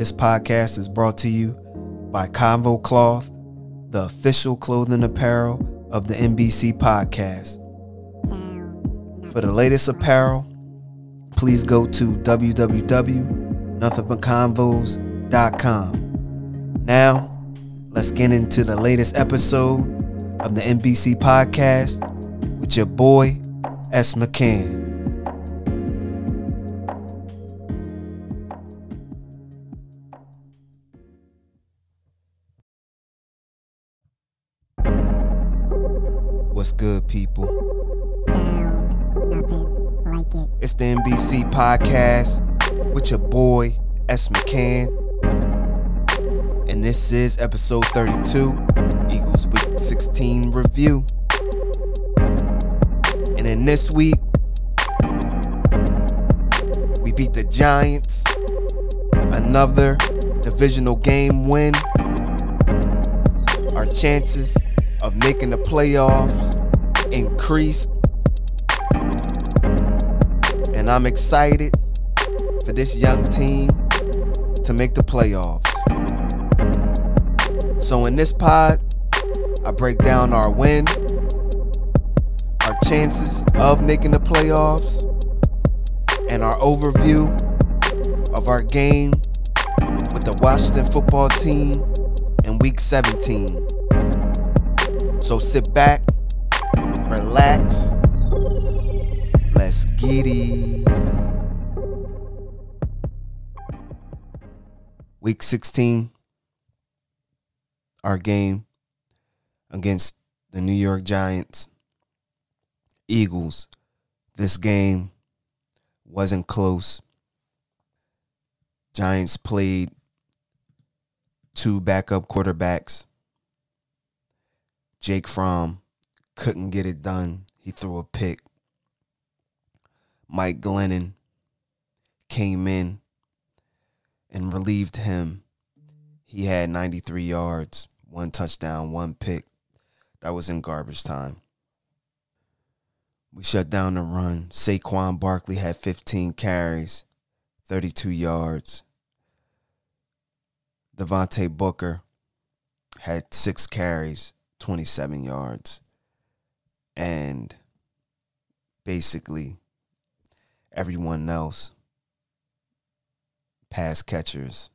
This podcast is brought to you by Convo Cloth, the official clothing apparel of the NBC podcast. For the latest apparel, please go to www.nothingbutconvos.com. Now, let's get into the latest episode of the NBC podcast with your boy, S. McCann. What's good, people? Like it. It's the NBC podcast with your boy S. McCann. And this is episode 32, Eagles Week 16 review. And in this week, we beat the Giants. Another divisional game win. Our chances of making the playoffs increased. And I'm excited for this young team to make the playoffs. So, in this pod, I break down our win, our chances of making the playoffs, and our overview of our game with the Washington football team in week 17. So sit back, relax, let's get it. Week 16, our game against the New York Giants, Eagles. This game wasn't close. Giants played two backup quarterbacks. Jake Fromm couldn't get it done. He threw a pick. Mike Glennon came in and relieved him. He had 93 yards, one touchdown, one pick. That was in garbage time. We shut down the run. Saquon Barkley had 15 carries, 32 yards. Devontae Booker had six carries, 27 yards. And basically, everyone else, pass catchers,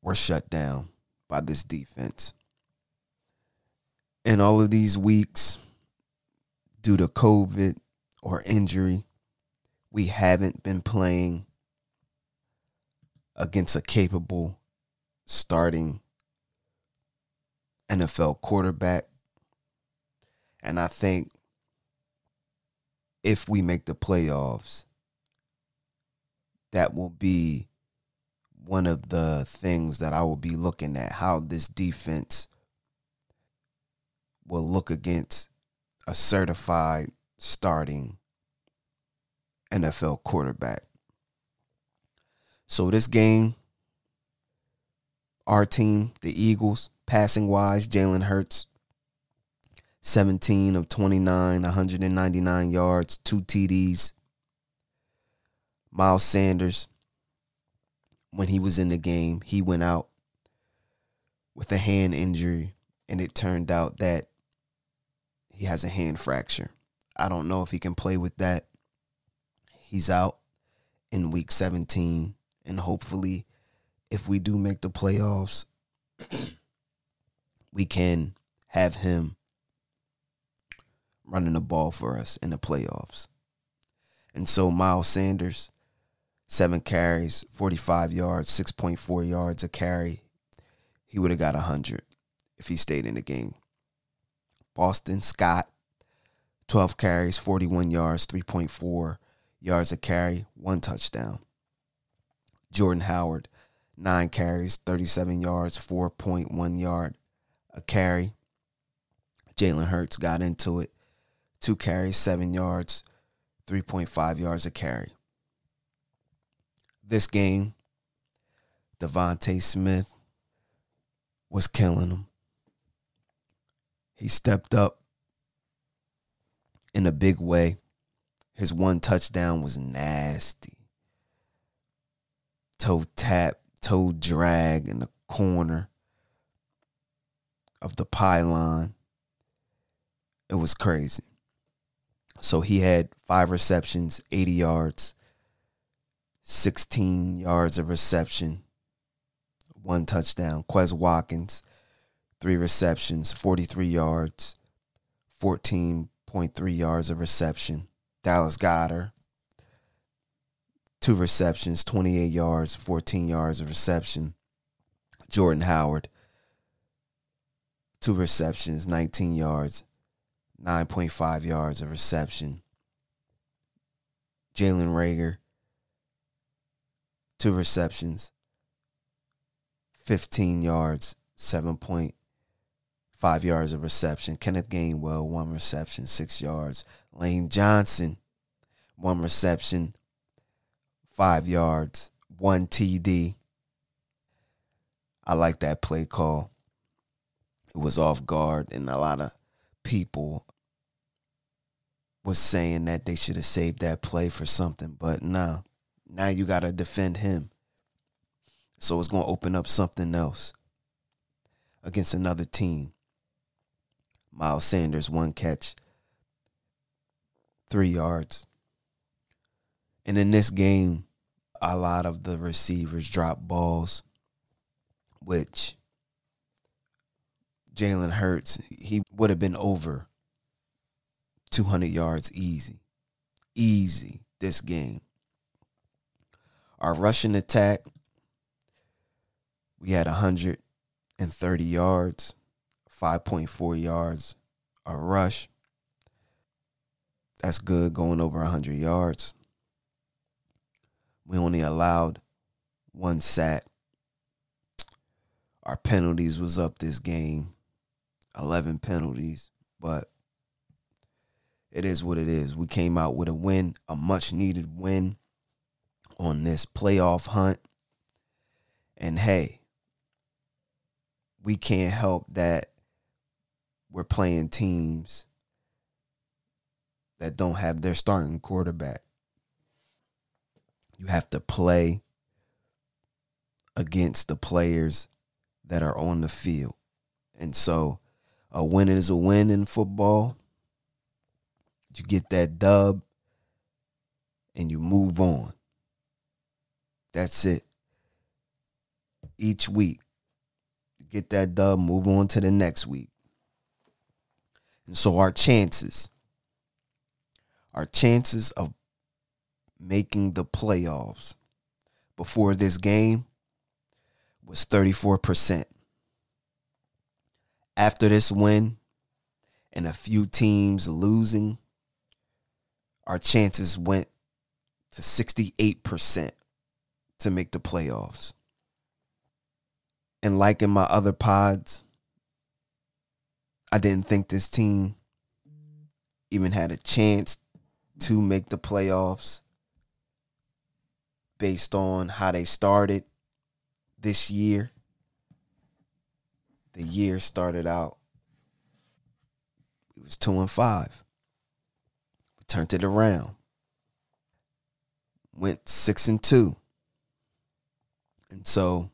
were shut down by this defense. In all of these weeks, due to COVID or injury, we haven't been playing against a capable starting NFL quarterback. And I think if we make the playoffs, that will be one of the things that I will be looking at how this defense will look against a certified starting NFL quarterback. So this game, our team, the Eagles, passing wise, Jalen Hurts, 17 of 29, 199 yards, two TDs. Miles Sanders, when he was in the game, he went out with a hand injury, and it turned out that he has a hand fracture. I don't know if he can play with that. He's out in week 17 and hopefully, if we do make the playoffs, we can have him running the ball for us in the playoffs. And so, Miles Sanders, seven carries, 45 yards, 6.4 yards a carry. He would have got 100 if he stayed in the game. Boston Scott, 12 carries, 41 yards, 3.4 yards a carry, one touchdown. Jordan Howard, nine carries, 37 yards, 4.1 yard a carry. Jalen Hurts got into it. Two carries, seven yards, 3.5 yards a carry. This game, DeVonta Smith was killing him. He stepped up in a big way. His one touchdown was nasty toe tap, toe drag in the corner of the pylon. It was crazy. So he had five receptions, 80 yards, 16 yards of reception, one touchdown. Quez Watkins, three receptions, 43 yards, 14.3 yards of reception. Dallas Goedert, two receptions, 28 yards, 14 yards of reception. Jordan Howard, two receptions, 19 yards, 9.5 yards of reception. Jalen Reagor, two receptions, 15 yards, 7.5 yards of reception. Kenneth Gainwell, one reception, six yards. Lane Johnson, one reception, five yards, one TD. I like that play call. It was off guard, and a lot of people was saying that they should have saved that play for something, but nah. Now you got to defend him. So it's going to open up something else against another team. Miles Sanders, one catch, three yards. And in this game, a lot of the receivers dropped balls, which Jalen Hurts, he would have been over 200 yards easy. Easy this game. Our rushing attack, we had 130 yards, 5.4 yards a rush. That's good going over 100 yards. We only allowed one sack. Our penalties was up this game. 11 penalties, but it is what it is. We came out with a win, a much needed win on this playoff hunt. And hey, we can't help that we're playing teams that don't have their starting quarterback. You have to play against the players that are on the field. And so a win is a win in football. You get that dub and you move on. That's it. Each week, get that dub, move on to the next week. And so our chances, our chances of making the playoffs before this game was 34%. After this win and a few teams losing, our chances went to 68% to make the playoffs. And like in my other pods, I didn't think this team even had a chance to make the playoffs based on how they started this year. The year started out, it was two and five. We turned it around. Went six and two. And so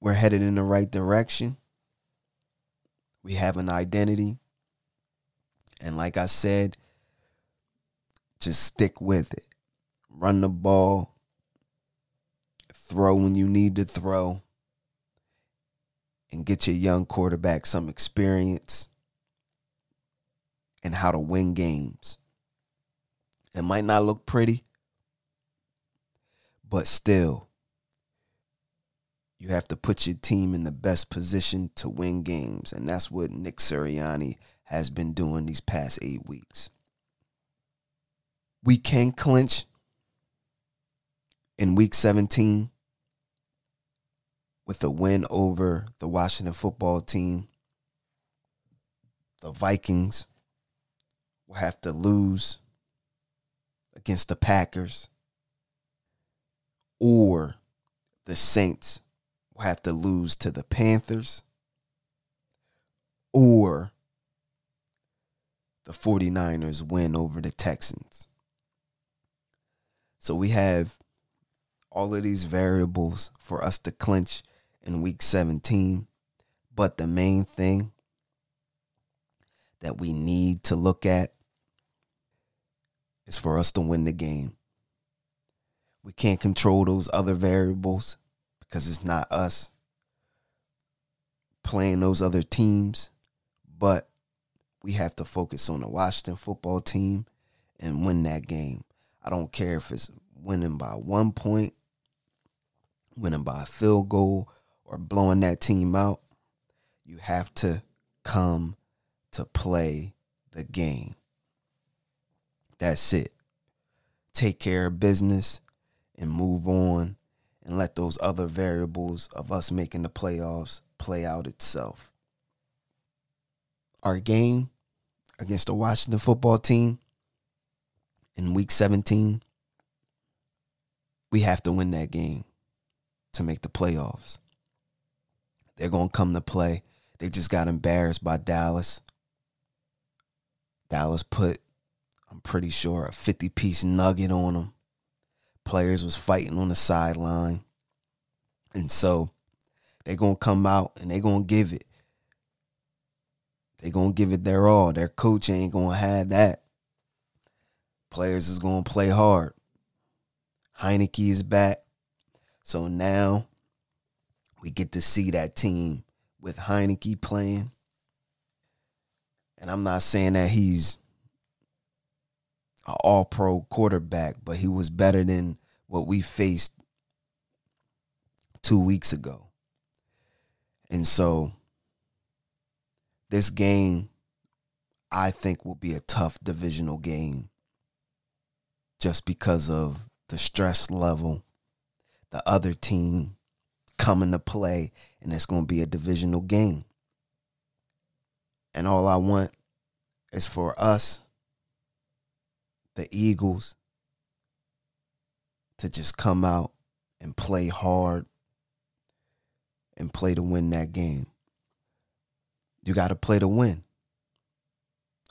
we're headed in the right direction. We have an identity. And like I said, just stick with it. Run the ball, throw when you need to throw, and get your young quarterback some experience and how to win games. It might not look pretty, but still, you have to put your team in the best position to win games. And that's what Nick Sirianni has been doing these past eight weeks. We can clinch in week 17 with a win over the Washington football team. The Vikings will have to lose against the Packers, or the Saints will have to lose to the Panthers, or the 49ers win over the Texans. So we have all of these variables for us to clinch in week 17. But the main thing that we need to look at is for us to win the game. We can't control those other variables because it's not us playing those other teams, but we have to focus on the Washington football team and win that game. I don't care if it's winning by one point, winning by a field goal, or blowing that team out. You have to come to play the game. That's it. Take care of business and move on and let those other variables of us making the playoffs play out itself. Our game against the Washington football team in week 17, we have to win that game to make the playoffs. They're going to come to play. They just got embarrassed by Dallas. Dallas put, I'm pretty sure, a 50 piece nugget on them. Players was fighting on the sideline. And so they're going to come out and they're going to give it. They're going to give it their all. Their coach ain't going to have that. Players is going to play hard. Heinicke is back. So now we get to see that team with Heinicke playing. And I'm not saying that he's an all pro quarterback, but he was better than what we faced two weeks ago. And so this game, I think, will be a tough divisional game just because of the stress level, the other team coming to play, and it's going to be a divisional game. And all I want is for us, the Eagles, to just come out and play hard and play to win that game. You got to play to win.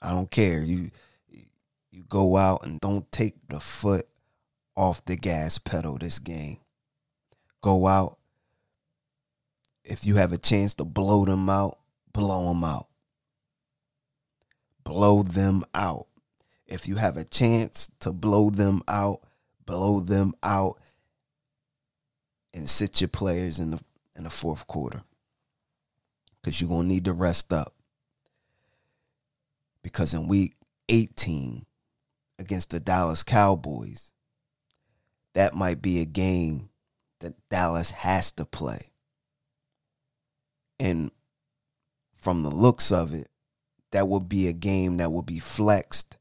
I don't care. You you go out and don't take the foot off the gas pedal this game. Go out. If you have a chance to blow them out, blow them out. Blow them out. If you have a chance to blow them out, blow them out and sit your players in the in the fourth quarter. Cause you're gonna need to rest up. Because in week 18 against the Dallas Cowboys, that might be a game that Dallas has to play. And from the looks of it, that would be a game that would be flexed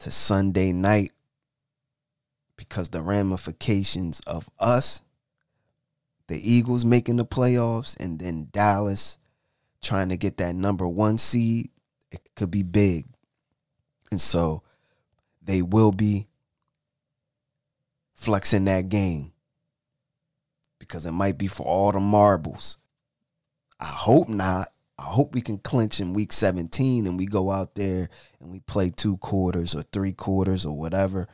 to Sunday night because the ramifications of us, the Eagles making the playoffs, and then Dallas trying to get that number one seed, it could be big. And so they will be flexing that game because it might be for all the marbles. I hope not. I hope we can clinch in week 17 and we go out there and we play two quarters or three quarters or whatever.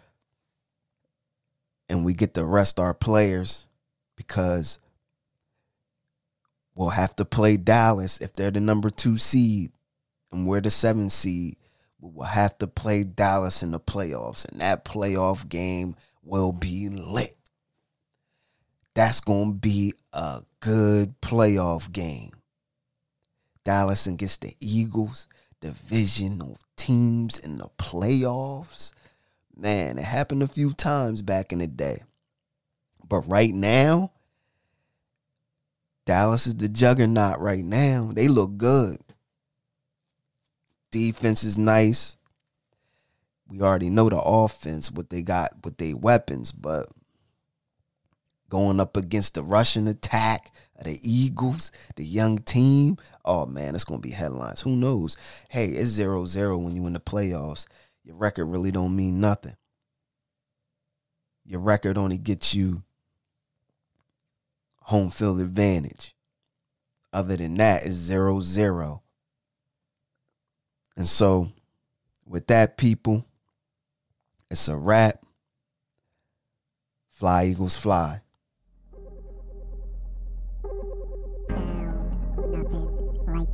And we get to rest our players because we'll have to play Dallas if they're the number two seed and we're the seven seed. We'll have to play Dallas in the playoffs, and that playoff game will be lit. That's going to be a good playoff game. Dallas against the Eagles, divisional teams in the playoffs. Man, it happened a few times back in the day. But right now, Dallas is the juggernaut right now. They look good. Defense is nice. We already know the offense, what they got with their weapons, but going up against the rushing attack the Eagles, the young team, oh man, it's gonna be headlines. Who knows? Hey, it's zero zero when you in the playoffs. Your record really don't mean nothing. Your record only gets you home field advantage. Other than that, it's zero zero. And so, with that, people, it's a wrap. Fly, Eagles, fly.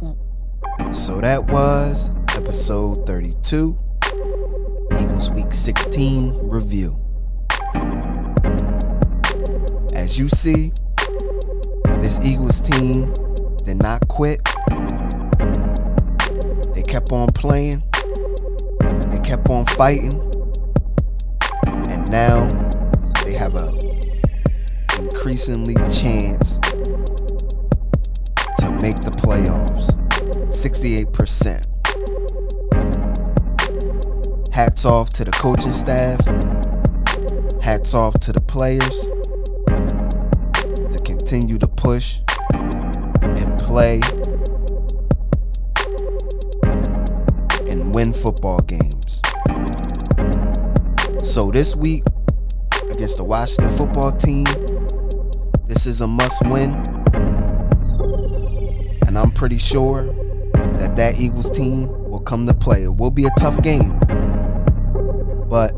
It. So that was episode 32, Eagles Week 16 review. As you see, this Eagles team did not quit. They kept on playing, they kept on fighting, and now they have a increasingly chance to make the playoffs. 68%. Hats off to the coaching staff. Hats off to the players to continue to push and play and win football games. So this week against the Washington football team, this is a must win. And I'm pretty sure that that Eagles team will come to play. It will be a tough game, but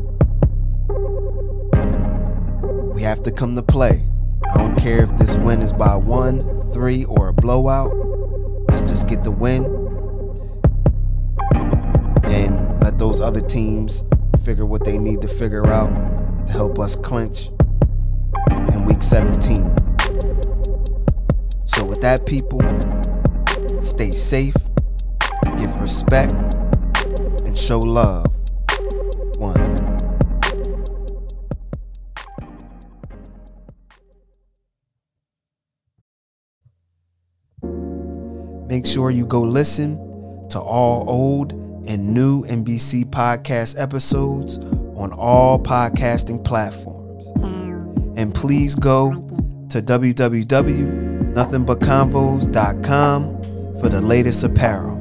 we have to come to play. I don't care if this win is by one, three, or a blowout. Let's just get the win and let those other teams figure what they need to figure out to help us clinch in week 17. So, with that, people, stay safe, give respect, and show love. One. Make sure you go listen to all old and new NBC podcast episodes on all podcasting platforms. And please go to www.nothingbutconvos.com for the latest apparel.